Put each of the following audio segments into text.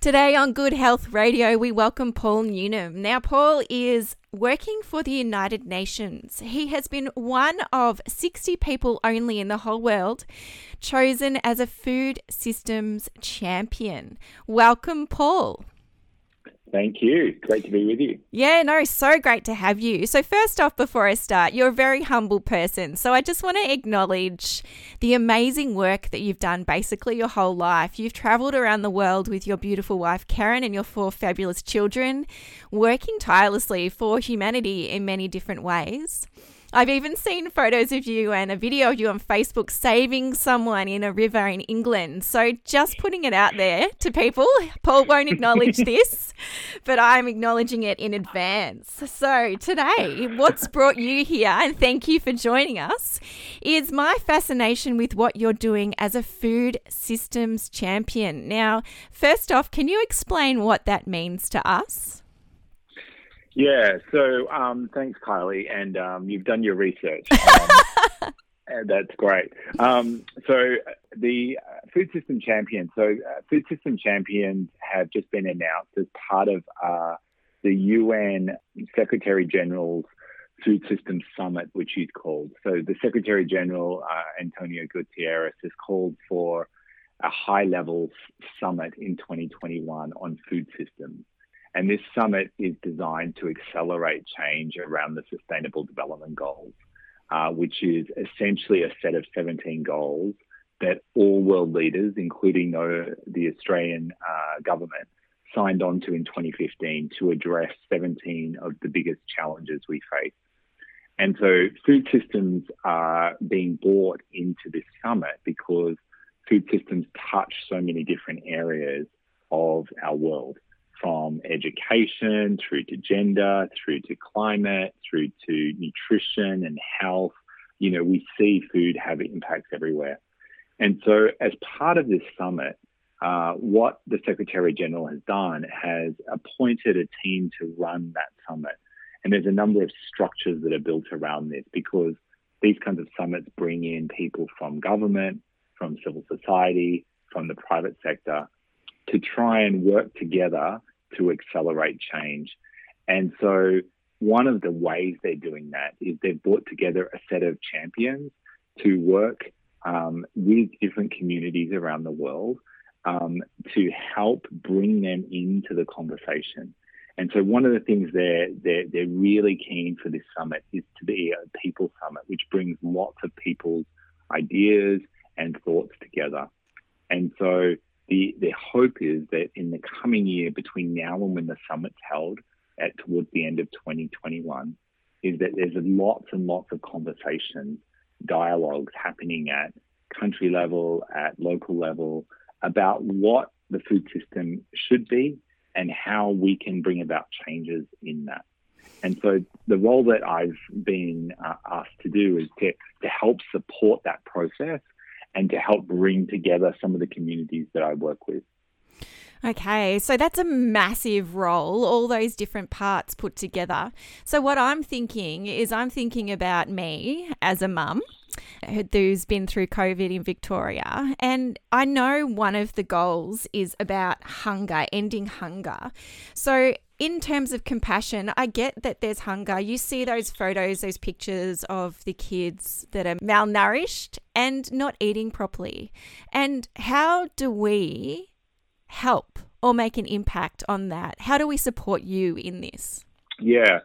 Today on Good Health Radio, we welcome Paul Newnham. Now, Paul is working for the United Nations. He has been one of 60 people only in the whole world chosen as a food systems champion. Welcome, Paul. Thank you. Great to be with you. Yeah, no, so great to have you. So, first off, before I start, you're a very humble person. So, I just want to acknowledge the amazing work that you've done basically your whole life. You've traveled around the world with your beautiful wife, Karen, and your four fabulous children, working tirelessly for humanity in many different ways. I've even seen photos of you and a video of you on Facebook saving someone in a river in England. So just putting it out there to people. Paul won't acknowledge this, but I'm acknowledging it in advance. So today, what's brought you here, and thank you for joining us, is my fascination with what you're doing as a food systems champion. Now, first off, can you explain what that means to us? Yeah, so um, thanks, Kylie, and um, you've done your research. Um, that's great. Um, so the Food System Champions, so uh, Food System Champions have just been announced as part of uh, the UN Secretary General's Food System Summit, which he's called. So the Secretary General, uh, Antonio Guterres, has called for a high level summit in 2021 on food systems. And this summit is designed to accelerate change around the Sustainable Development Goals, uh, which is essentially a set of 17 goals that all world leaders, including the, Australian uh, government, signed on to in 2015 to address 17 of the biggest challenges we face. And so food systems are being brought into this summit because food systems touch so many different areas of our world from education through to gender, through to climate, through to nutrition and health. You know, we see food have impacts everywhere. And so, as part of this summit, uh, what the Secretary General has done has appointed a team to run that summit. And there's a number of structures that are built around this because these kinds of summits bring in people from government, from civil society, from the private sector to try and work together to accelerate change. And so, one of the ways they're doing that is they've brought together a set of champions to work um, with different communities around the world um, to help bring them into the conversation. And so, one of the things they're, they're, they're really keen for this summit is to be a people summit, which brings lots of people's ideas and thoughts together. And so, the, the hope is that in the coming year, between now and when the summit's held at towards the end of 2021, is that there's lots and lots of conversations, dialogues happening at country level, at local level, about what the food system should be and how we can bring about changes in that. And so the role that I've been uh, asked to do is to, to help support that process and to help bring together some of the communities that I work with. Okay, so that's a massive role, all those different parts put together. So, what I'm thinking is, I'm thinking about me as a mum who's been through COVID in Victoria. And I know one of the goals is about hunger, ending hunger. So, in terms of compassion, I get that there's hunger. You see those photos, those pictures of the kids that are malnourished and not eating properly. And how do we help or make an impact on that? How do we support you in this? Yeah.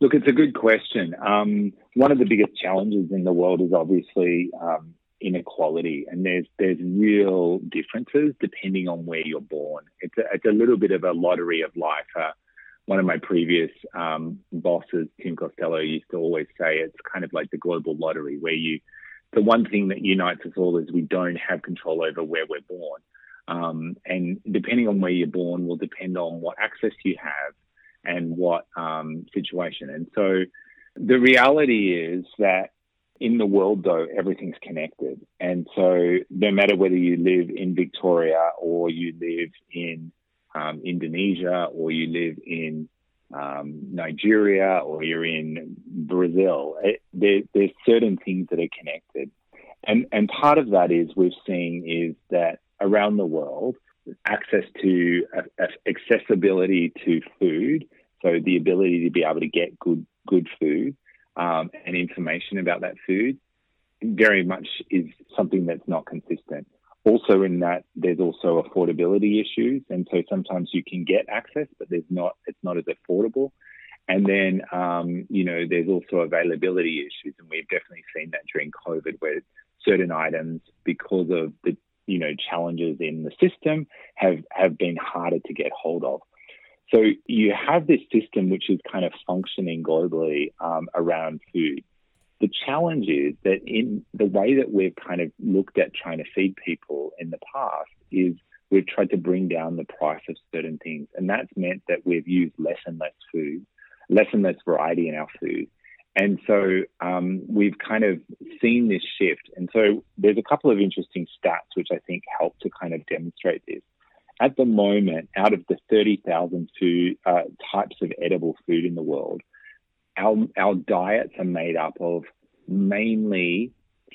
Look, it's a good question. Um, one of the biggest challenges in the world is obviously um, inequality, and there's there's real differences depending on where you're born. It's a, it's a little bit of a lottery of life. Uh, one of my previous um, bosses, Tim Costello, used to always say it's kind of like the global lottery, where you, the one thing that unites us all is we don't have control over where we're born. Um, and depending on where you're born will depend on what access you have and what um, situation. And so the reality is that in the world, though, everything's connected. And so no matter whether you live in Victoria or you live in um, Indonesia or you live in um, Nigeria or you're in Brazil, it, there, there's certain things that are connected. And, and part of that is we've seen is that around the world, access to uh, accessibility to food, so the ability to be able to get good good food um, and information about that food, very much is something that's not consistent. Also, in that there's also affordability issues, and so sometimes you can get access, but there's not it's not as affordable. And then, um, you know, there's also availability issues, and we've definitely seen that during COVID, where certain items, because of the you know challenges in the system, have have been harder to get hold of. So you have this system which is kind of functioning globally um, around food. The challenge is that in the way that we've kind of looked at trying to feed people in the past is we've tried to bring down the price of certain things, and that's meant that we've used less and less food, less and less variety in our food. And so um, we've kind of seen this shift. And so there's a couple of interesting stats which I think help to kind of demonstrate this at the moment, out of the 30,000 food uh, types of edible food in the world, our, our diets are made up of mainly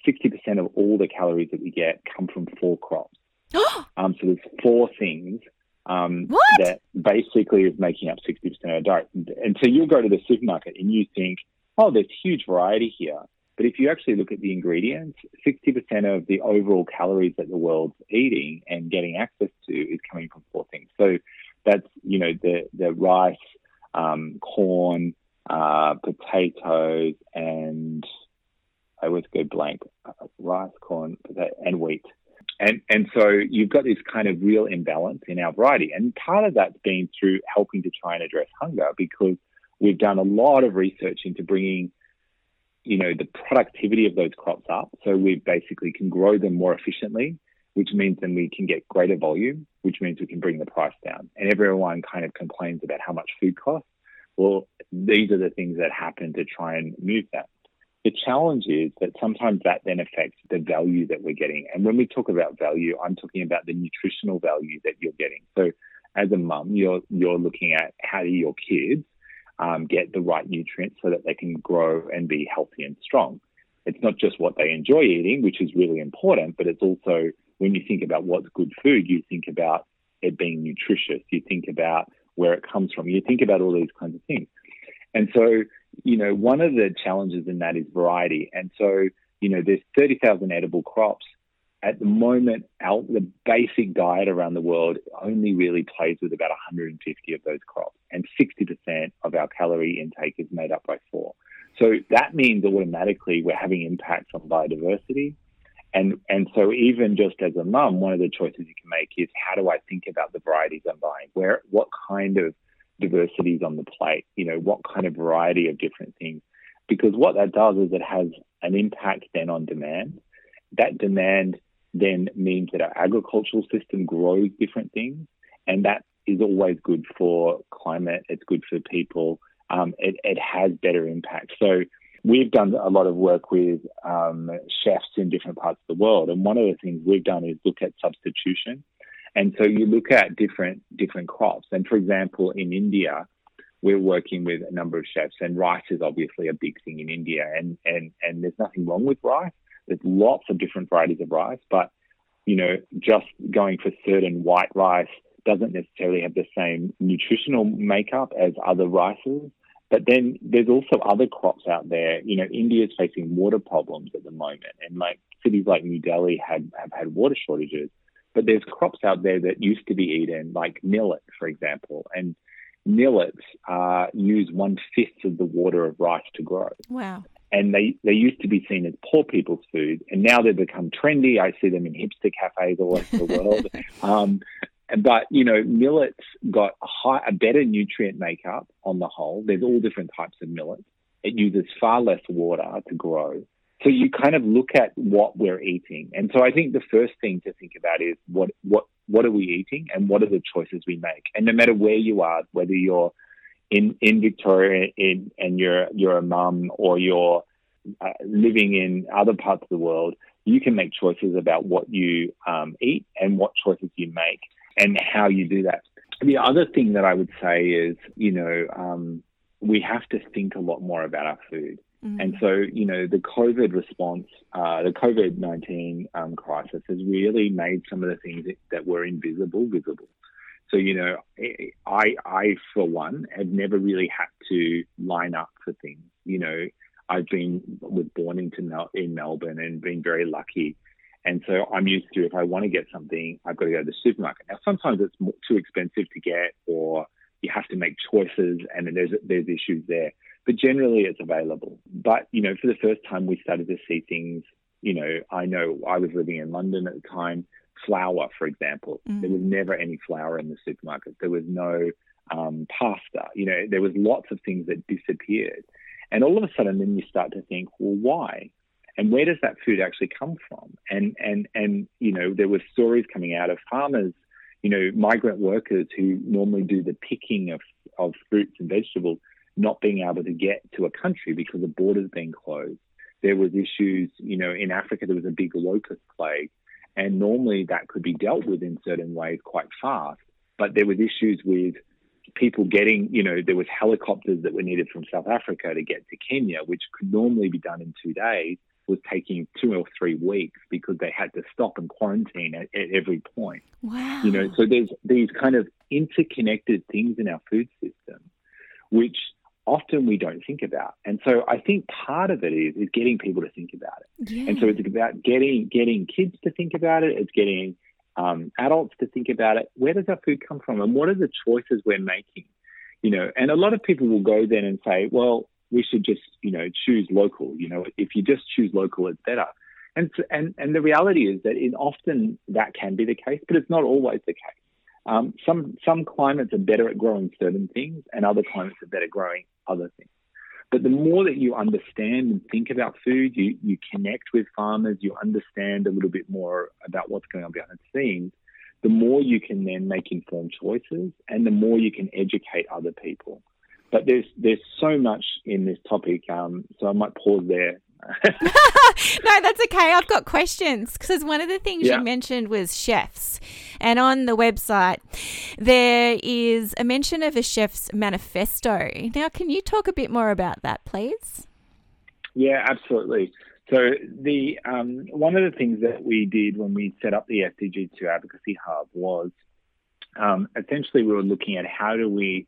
60% of all the calories that we get come from four crops. um, so there's four things um, that basically is making up 60% of our diet. And so you'll go to the supermarket and you think, oh, there's huge variety here. But if you actually look at the ingredients, 60% of the overall calories that the world's eating and getting access to is coming from four things. So that's, you know, the, the rice, um, corn, uh, potatoes, and I always go blank rice, corn, and wheat. And, and so you've got this kind of real imbalance in our variety. And part of that's been through helping to try and address hunger because we've done a lot of research into bringing you know, the productivity of those crops up. So we basically can grow them more efficiently, which means then we can get greater volume, which means we can bring the price down. And everyone kind of complains about how much food costs. Well, these are the things that happen to try and move that. The challenge is that sometimes that then affects the value that we're getting. And when we talk about value, I'm talking about the nutritional value that you're getting. So as a mum, you're you're looking at how do your kids um, get the right nutrients so that they can grow and be healthy and strong. It's not just what they enjoy eating, which is really important, but it's also when you think about what's good food, you think about it being nutritious. You think about where it comes from. You think about all these kinds of things. And so, you know, one of the challenges in that is variety. And so, you know, there's 30,000 edible crops at the moment, our, the basic diet around the world only really plays with about 150 of those crops, and 60% of our calorie intake is made up by four. So that means automatically we're having impacts on biodiversity. And, and so even just as a mum, one of the choices you can make is how do I think about the varieties I'm buying? Where, what kind of diversity is on the plate? You know, what kind of variety of different things? Because what that does is it has an impact then on demand. That demand then means that our agricultural system grows different things, and that is always good for climate. It's good for people. Um, it, it, has better impact. So we've done a lot of work with um, chefs in different parts of the world, and one of the things we've done is look at substitution. And so you look at different different crops. And for example, in India, we're working with a number of chefs, and rice is obviously a big thing in India. And and and there's nothing wrong with rice. There's lots of different varieties of rice, but you know, just going for certain white rice doesn't necessarily have the same nutritional makeup as other rices. But then there's also other crops out there. You know, India is facing water problems at the moment, and like cities like New Delhi had have had water shortages. But there's crops out there that used to be eaten, like millet, for example, and millets uh, use one fifth of the water of rice to grow. Wow and they, they used to be seen as poor people's food, and now they've become trendy. I see them in hipster cafes all over the world. Um, but you know, millets got a, high, a better nutrient makeup on the whole. There's all different types of millets. It uses far less water to grow. So you kind of look at what we're eating, and so I think the first thing to think about is what what what are we eating, and what are the choices we make. And no matter where you are, whether you're in in Victoria in, and you're you're a mum or you're uh, living in other parts of the world, you can make choices about what you um, eat and what choices you make and how you do that. The other thing that I would say is, you know, um, we have to think a lot more about our food. Mm. And so, you know, the COVID response, uh, the COVID 19 um, crisis has really made some of the things that were invisible visible. So, you know, I, I, for one, have never really had to line up for things. You know, I've been was born into Mel- in Melbourne and been very lucky. And so I'm used to if I want to get something, I've got to go to the supermarket. Now, sometimes it's more, too expensive to get, or you have to make choices, and there's there's issues there but generally it's available. But, you know, for the first time, we started to see things, you know, I know I was living in London at the time, flour, for example. Mm. There was never any flour in the supermarket. There was no um, pasta. You know, there was lots of things that disappeared. And all of a sudden, then you start to think, well, why? And where does that food actually come from? And and and you know, there were stories coming out of farmers, you know, migrant workers who normally do the picking of of fruits and vegetables not being able to get to a country because the borders being closed. There was issues, you know, in Africa there was a big locust plague, and normally that could be dealt with in certain ways quite fast. But there was issues with people getting, you know, there was helicopters that were needed from South Africa to get to Kenya, which could normally be done in two days, was taking two or three weeks because they had to stop and quarantine at, at every point. Wow. You know, so there's these kind of interconnected things in our food system, which often we don't think about. And so I think part of it is is getting people to think about it. Yeah. And so it's about getting getting kids to think about it. It's getting um, adults to think about it. Where does our food come from, and what are the choices we're making? You know, and a lot of people will go then and say, well, we should just you know choose local. You know, if you just choose local, it's better. And and and the reality is that in often that can be the case, but it's not always the case. Um, some some climates are better at growing certain things, and other climates are better growing other things. But the more that you understand and think about food, you, you connect with farmers, you understand a little bit more about what's going on behind the scenes, the more you can then make informed choices and the more you can educate other people. But there's there's so much in this topic, um, so I might pause there no, that's okay. I've got questions because one of the things yeah. you mentioned was chefs. And on the website, there is a mention of a chef's manifesto. Now, can you talk a bit more about that, please? Yeah, absolutely. So, the um, one of the things that we did when we set up the SDG2 Advocacy Hub was um, essentially we were looking at how do we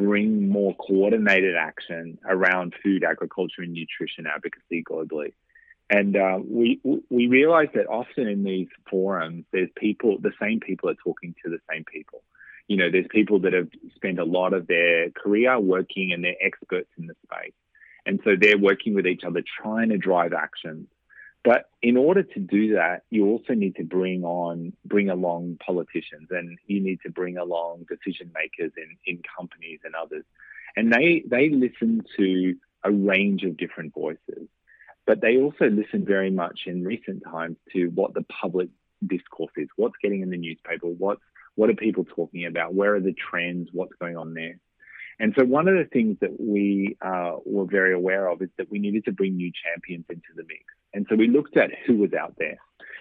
bring more coordinated action around food, agriculture, and nutrition advocacy globally. And uh, we we realize that often in these forums, there's people, the same people are talking to the same people. You know, there's people that have spent a lot of their career working and they're experts in the space. And so they're working with each other, trying to drive actions but in order to do that, you also need to bring on, bring along politicians, and you need to bring along decision makers in, in companies and others. And they they listen to a range of different voices, but they also listen very much in recent times to what the public discourse is, what's getting in the newspaper, what's what are people talking about, where are the trends, what's going on there. And so one of the things that we uh, were very aware of is that we needed to bring new champions into the mix. And so we looked at who was out there.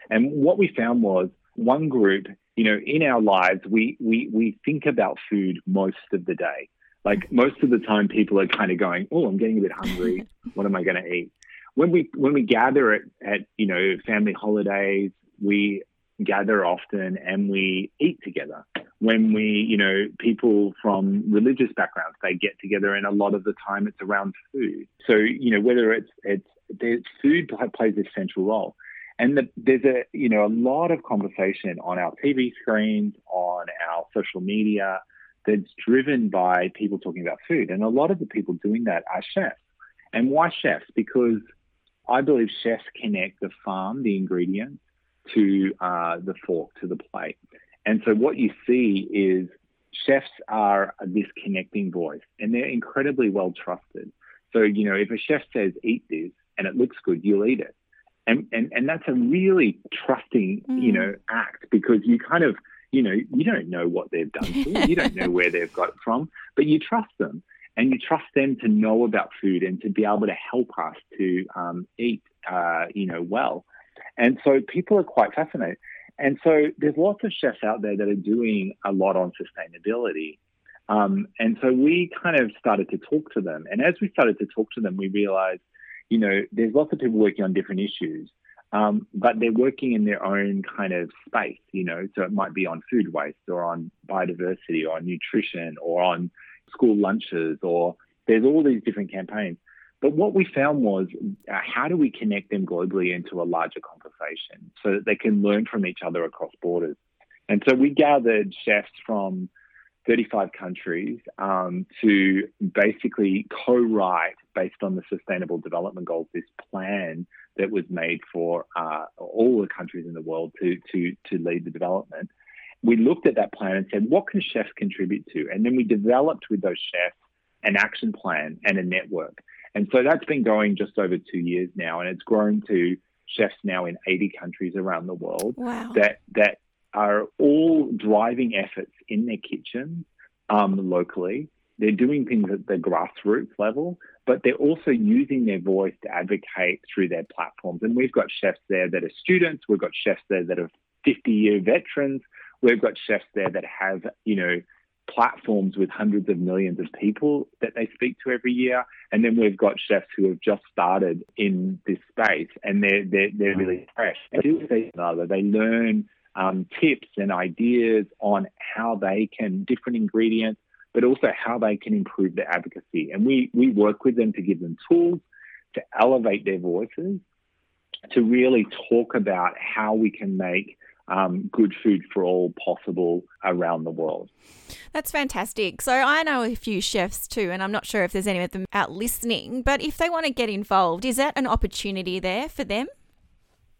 And what we found was one group, you know, in our lives, we, we, we think about food most of the day. Like most of the time, people are kind of going, "Oh, I'm getting a bit hungry. What am I going to eat?" When we when we gather at, at you know family holidays, we gather often and we eat together. When we, you know, people from religious backgrounds, they get together, and a lot of the time it's around food. So, you know, whether it's it's there's food plays a central role. And the, there's a you know a lot of conversation on our TV screens, on our social media, that's driven by people talking about food, and a lot of the people doing that are chefs. And why chefs? Because I believe chefs connect the farm, the ingredients, to uh, the fork, to the plate. And so what you see is chefs are this connecting voice, and they're incredibly well trusted. So you know, if a chef says eat this, and it looks good, you'll eat it. And, and, and that's a really trusting, mm. you know, act because you kind of, you know, you don't know what they've done to you don't know where they've got it from, but you trust them and you trust them to know about food and to be able to help us to um, eat, uh, you know, well. And so people are quite fascinated. And so there's lots of chefs out there that are doing a lot on sustainability. Um, and so we kind of started to talk to them. And as we started to talk to them, we realized you know, there's lots of people working on different issues. Um, but they're working in their own kind of space, you know, so it might be on food waste or on biodiversity or on nutrition or on school lunches or there's all these different campaigns. But what we found was uh, how do we connect them globally into a larger conversation so that they can learn from each other across borders? And so we gathered chefs from 35 countries um, to basically co write, based on the Sustainable Development Goals, this plan that was made for uh, all the countries in the world to, to, to lead the development. We looked at that plan and said, what can chefs contribute to? And then we developed with those chefs an action plan and a network. And so that's been going just over two years now, and it's grown to chefs now in 80 countries around the world wow. that that are all driving efforts in their kitchens um, locally. They're doing things at the grassroots level, but they're also using their voice to advocate through their platforms. And we've got chefs there that are students. We've got chefs there that are 50 year veterans. We've got chefs there that have, you know, platforms with hundreds of millions of people that they speak to every year. And then we've got chefs who have just started in this space and they're, they're, they're really fresh. They do another. They learn um, tips and ideas on how they can, different ingredients, but also how they can improve their advocacy. And we, we work with them to give them tools to elevate their voices, to really talk about how we can make um, good food for all possible around the world. That's fantastic. So I know a few chefs too, and I'm not sure if there's any of them out listening, but if they want to get involved, is that an opportunity there for them?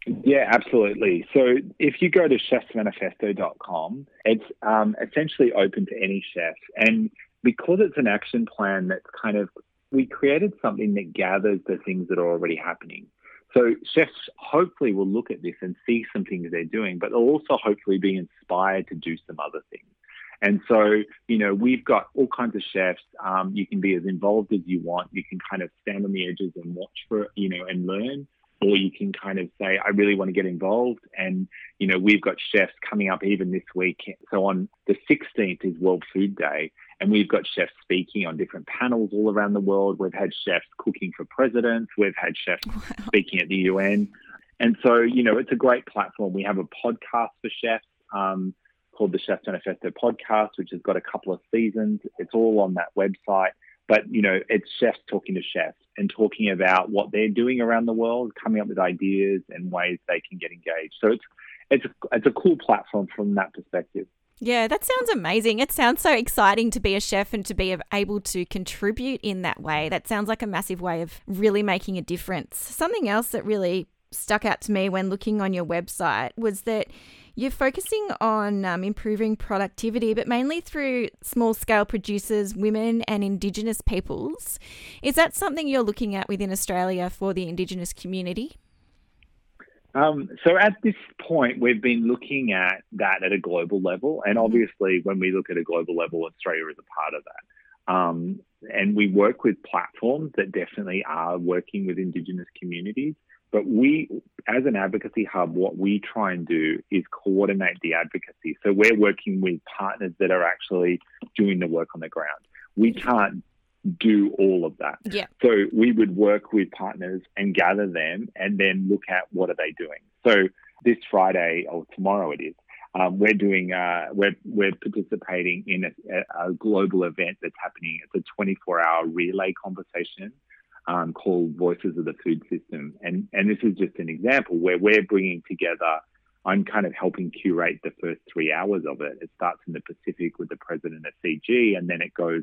Yeah, absolutely. So if you go to chefsmanifesto.com, it's um, essentially open to any chef. And because it's an action plan that's kind of, we created something that gathers the things that are already happening. So chefs hopefully will look at this and see some things they're doing, but they'll also hopefully be inspired to do some other things. And so, you know, we've got all kinds of chefs. Um, you can be as involved as you want. You can kind of stand on the edges and watch for, you know, and learn. Or you can kind of say, I really want to get involved. And, you know, we've got chefs coming up even this week. So on the 16th is World Food Day. And we've got chefs speaking on different panels all around the world. We've had chefs cooking for presidents. We've had chefs wow. speaking at the UN. And so, you know, it's a great platform. We have a podcast for chefs um, called the Chefs Manifesto podcast, which has got a couple of seasons. It's all on that website. But, you know, it's chefs talking to chefs and talking about what they're doing around the world, coming up with ideas and ways they can get engaged. So it's, it's, a, it's a cool platform from that perspective. Yeah, that sounds amazing. It sounds so exciting to be a chef and to be able to contribute in that way. That sounds like a massive way of really making a difference. Something else that really stuck out to me when looking on your website was that you're focusing on um, improving productivity, but mainly through small scale producers, women, and Indigenous peoples. Is that something you're looking at within Australia for the Indigenous community? Um, so at this point, we've been looking at that at a global level, and mm-hmm. obviously, when we look at a global level, Australia is a part of that. Um, and we work with platforms that definitely are working with Indigenous communities. But we, as an advocacy hub, what we try and do is coordinate the advocacy. So we're working with partners that are actually doing the work on the ground. We can't do all of that. Yeah. So we would work with partners and gather them and then look at what are they doing. So this Friday or tomorrow it is, um, we're doing uh, we're we're participating in a, a, global event that's happening. It's a 24 hour relay conversation um, called Voices of the Food System, and and this is just an example where we're bringing together. I'm kind of helping curate the first three hours of it. It starts in the Pacific with the president of Fiji, and then it goes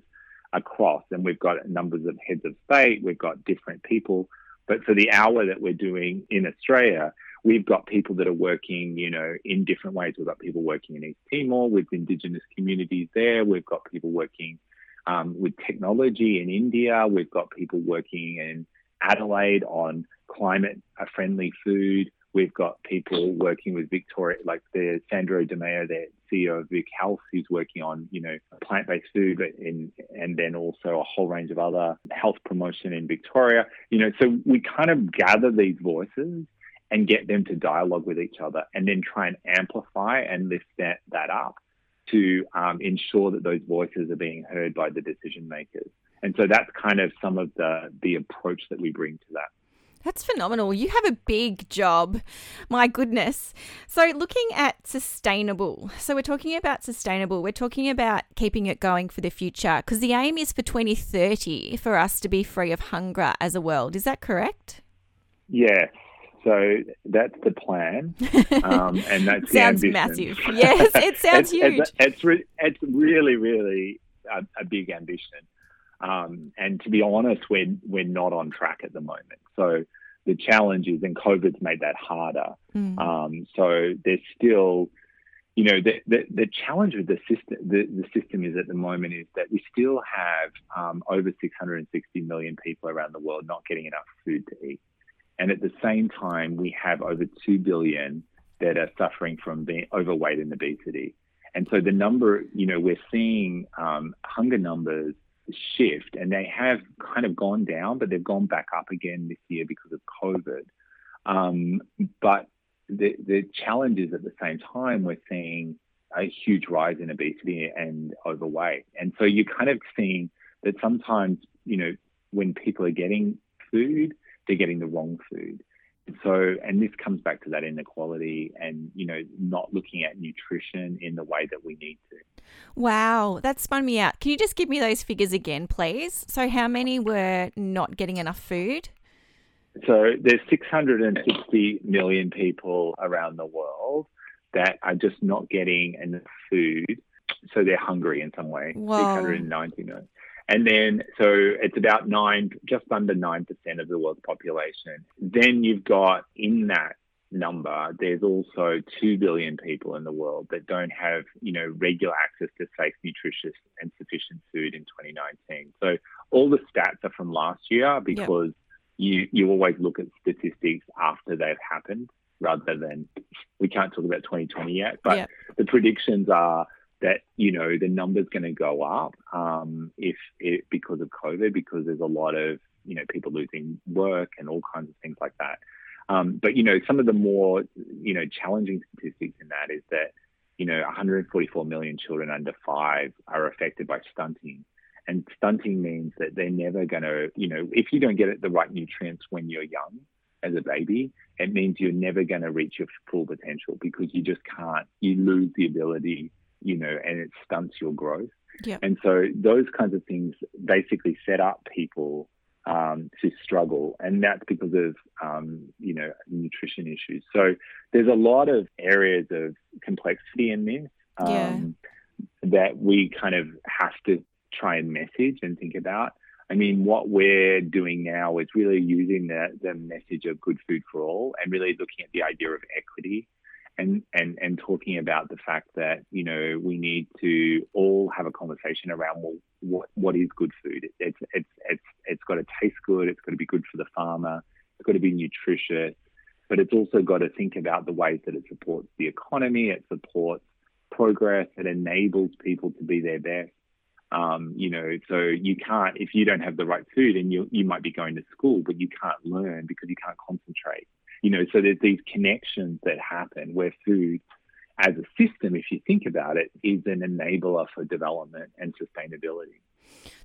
across. And we've got numbers of heads of state, we've got different people. But for the hour that we're doing in Australia, we've got people that are working, you know, in different ways. We've got people working in East Timor with Indigenous communities there. We've got people working um, with technology in India. We've got people working in Adelaide on climate friendly food. We've got people working with Victoria, like the Sandro Demaio, the CEO of Vic Health, who's working on, you know, plant-based food, in, and then also a whole range of other health promotion in Victoria. You know, so we kind of gather these voices and get them to dialogue with each other, and then try and amplify and lift that, that up to um, ensure that those voices are being heard by the decision makers. And so that's kind of some of the the approach that we bring to that. That's phenomenal. You have a big job. My goodness. So, looking at sustainable. So, we're talking about sustainable. We're talking about keeping it going for the future because the aim is for 2030 for us to be free of hunger as a world. Is that correct? Yeah. So that's the plan, um, and that's sounds the massive. Yes, it sounds it's, huge. It's, it's, re- it's really, really a, a big ambition. Um, and to be honest, we're we're not on track at the moment. So the challenge is, and COVID's made that harder. Mm. Um, so there's still, you know, the, the, the challenge with the system the, the system is at the moment is that we still have um, over 660 million people around the world not getting enough food to eat, and at the same time we have over two billion that are suffering from being overweight and obesity. And so the number, you know, we're seeing um, hunger numbers shift, and they have kind of gone down, but they've gone back up again this year because of COVID. Um, but the, the challenge is at the same time, we're seeing a huge rise in obesity and overweight. And so you're kind of seeing that sometimes, you know, when people are getting food, they're getting the wrong food. And So, and this comes back to that inequality and, you know, not looking at nutrition in the way that we need to. Wow, that spun me out. Can you just give me those figures again, please? So, how many were not getting enough food? So, there's 660 million people around the world that are just not getting enough food. So, they're hungry in some way. Whoa. 690 million. And then, so it's about nine, just under 9% of the world's population. Then you've got in that number, there's also 2 billion people in the world that don't have, you know, regular access to safe, nutritious and sufficient food in 2019. So all the stats are from last year because you, you always look at statistics after they've happened rather than, we can't talk about 2020 yet, but the predictions are that you know the number's going to go up um, if it, because of COVID, because there's a lot of you know people losing work and all kinds of things like that. Um, but you know some of the more you know challenging statistics in that is that you know 144 million children under five are affected by stunting. And stunting means that they're never going to, you know, if you don't get the right nutrients when you're young as a baby, it means you're never going to reach your full potential because you just can't, you lose the ability you know, and it stunts your growth. Yep. And so those kinds of things basically set up people um, to struggle, and that's because of um, you know nutrition issues. So there's a lot of areas of complexity in this um, yeah. that we kind of have to try and message and think about. I mean, what we're doing now is really using the, the message of good food for all and really looking at the idea of equity and, and, and talking about the fact that, you know, we need to all have a conversation around, well, what, what is good food? It's, it's, it's, it's got to taste good. It's got to be good for the farmer. It's got to be nutritious, but it's also got to think about the ways that it supports the economy. It supports progress. It enables people to be their best. Um, you know, so you can't, if you don't have the right food and you, you might be going to school, but you can't learn because you can't concentrate you know, so there's these connections that happen where food as a system, if you think about it, is an enabler for development and sustainability.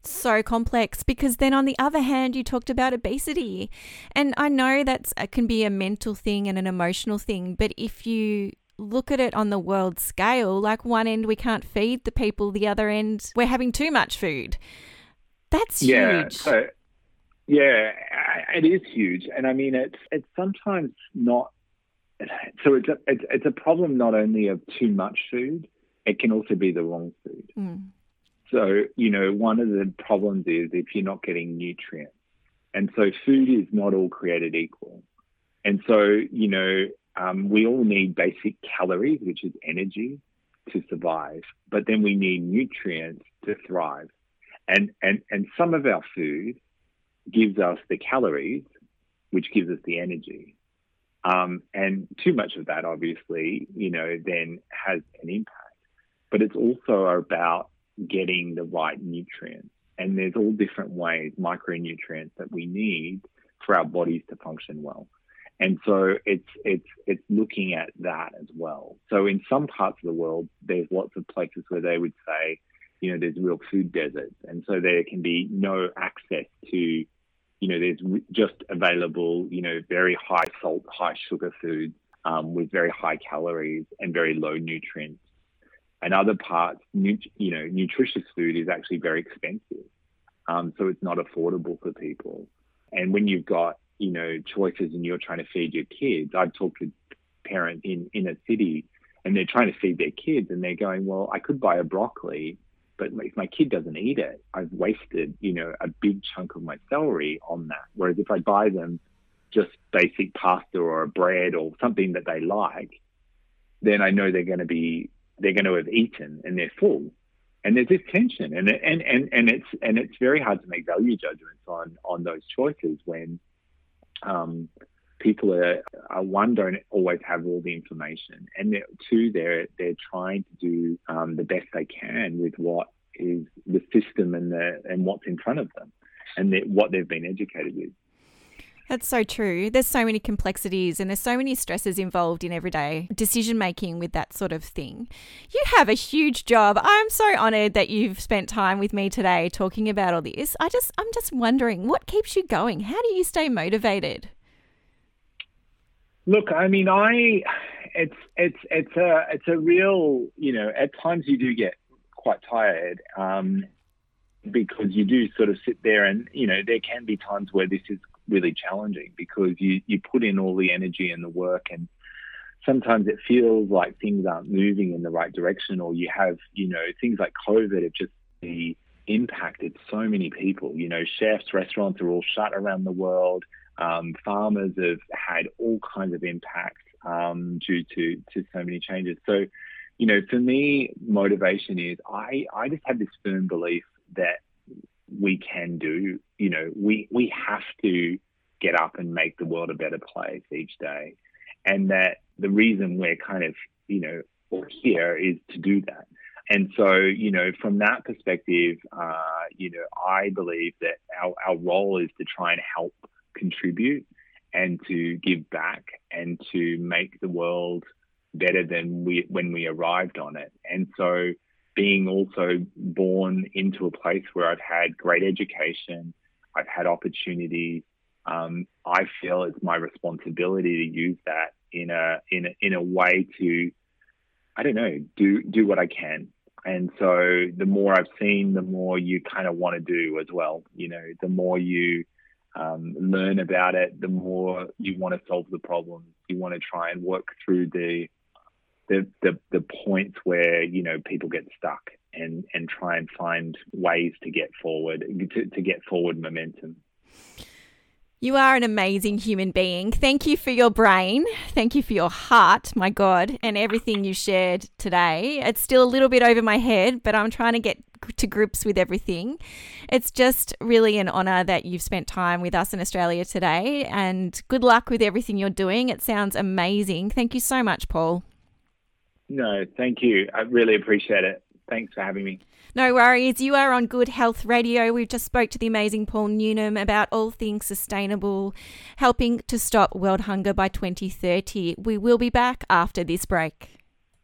So complex because then on the other hand, you talked about obesity. And I know that can be a mental thing and an emotional thing, but if you look at it on the world scale, like one end we can't feed the people, the other end we're having too much food. That's yeah, huge. So yeah, it is huge, and I mean it's it's sometimes not. So it's a it's, it's a problem not only of too much food, it can also be the wrong food. Mm. So you know one of the problems is if you're not getting nutrients, and so food is not all created equal, and so you know um, we all need basic calories, which is energy, to survive, but then we need nutrients to thrive, and and and some of our food gives us the calories, which gives us the energy. Um, and too much of that, obviously, you know, then has an impact. But it's also about getting the right nutrients. And there's all different ways, micronutrients that we need for our bodies to function well. And so it's it's it's looking at that as well. So in some parts of the world, there's lots of places where they would say, you know, there's real food deserts, and so there can be no access to you know, there's just available, you know, very high salt, high sugar foods um, with very high calories and very low nutrients. And other parts, you know, nutritious food is actually very expensive. Um, so it's not affordable for people. And when you've got, you know, choices and you're trying to feed your kids, I've talked to parents in, in a city and they're trying to feed their kids and they're going, well, I could buy a broccoli, but if my kid doesn't eat it, I've wasted, you know, a big chunk of my salary on that. Whereas if I buy them just basic pasta or a bread or something that they like, then I know they're going to be they're going to have eaten and they're full. And there's this tension, and and and and it's and it's very hard to make value judgments on on those choices when um, people are, are, one don't always have all the information, and two they're they're trying to do um, the best they can with what is the system and the and what's in front of them, and what they've been educated with. That's so true. There's so many complexities and there's so many stresses involved in everyday decision making with that sort of thing. You have a huge job. I'm so honored that you've spent time with me today talking about all this. I just I'm just wondering what keeps you going? How do you stay motivated? Look, I mean, I it's it's it's a it's a real, you know, at times you do get quite tired. Um, because you do sort of sit there and you know there can be times where this is really challenging because you you put in all the energy and the work and sometimes it feels like things aren't moving in the right direction or you have you know things like covid have just impacted so many people you know chefs restaurants are all shut around the world um, farmers have had all kinds of impacts um, due to to so many changes so you know for me motivation is i i just have this firm belief that we can do. You know, we we have to get up and make the world a better place each day, and that the reason we're kind of you know here is to do that. And so, you know, from that perspective, uh, you know, I believe that our, our role is to try and help contribute and to give back and to make the world better than we when we arrived on it. And so, being also born into a place where I've had great education, I've had opportunities. Um, I feel it's my responsibility to use that in a in a, in a way to, I don't know, do do what I can. And so the more I've seen, the more you kind of want to do as well. You know, the more you um, learn about it, the more you want to solve the problems. You want to try and work through the the, the, the points where, you know, people get stuck and, and try and find ways to get forward, to, to get forward momentum. You are an amazing human being. Thank you for your brain. Thank you for your heart, my God, and everything you shared today. It's still a little bit over my head, but I'm trying to get to grips with everything. It's just really an honour that you've spent time with us in Australia today, and good luck with everything you're doing. It sounds amazing. Thank you so much, Paul. No, thank you. I really appreciate it. Thanks for having me. No worries. You are on Good Health Radio. We've just spoke to the amazing Paul Newnham about all things sustainable, helping to stop world hunger by 2030. We will be back after this break.